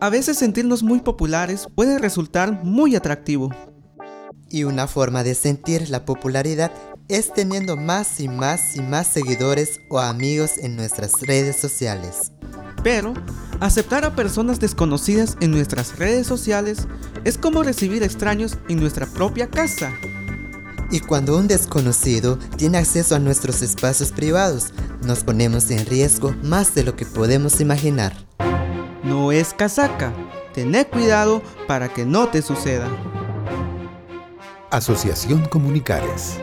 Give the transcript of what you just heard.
A veces sentirnos muy populares puede resultar muy atractivo. Y una forma de sentir la popularidad es teniendo más y más y más seguidores o amigos en nuestras redes sociales. Pero, aceptar a personas desconocidas en nuestras redes sociales es como recibir extraños en nuestra propia casa. Y cuando un desconocido tiene acceso a nuestros espacios privados, nos ponemos en riesgo más de lo que podemos imaginar. No es casaca. Tené cuidado para que no te suceda. Asociación Comunicares.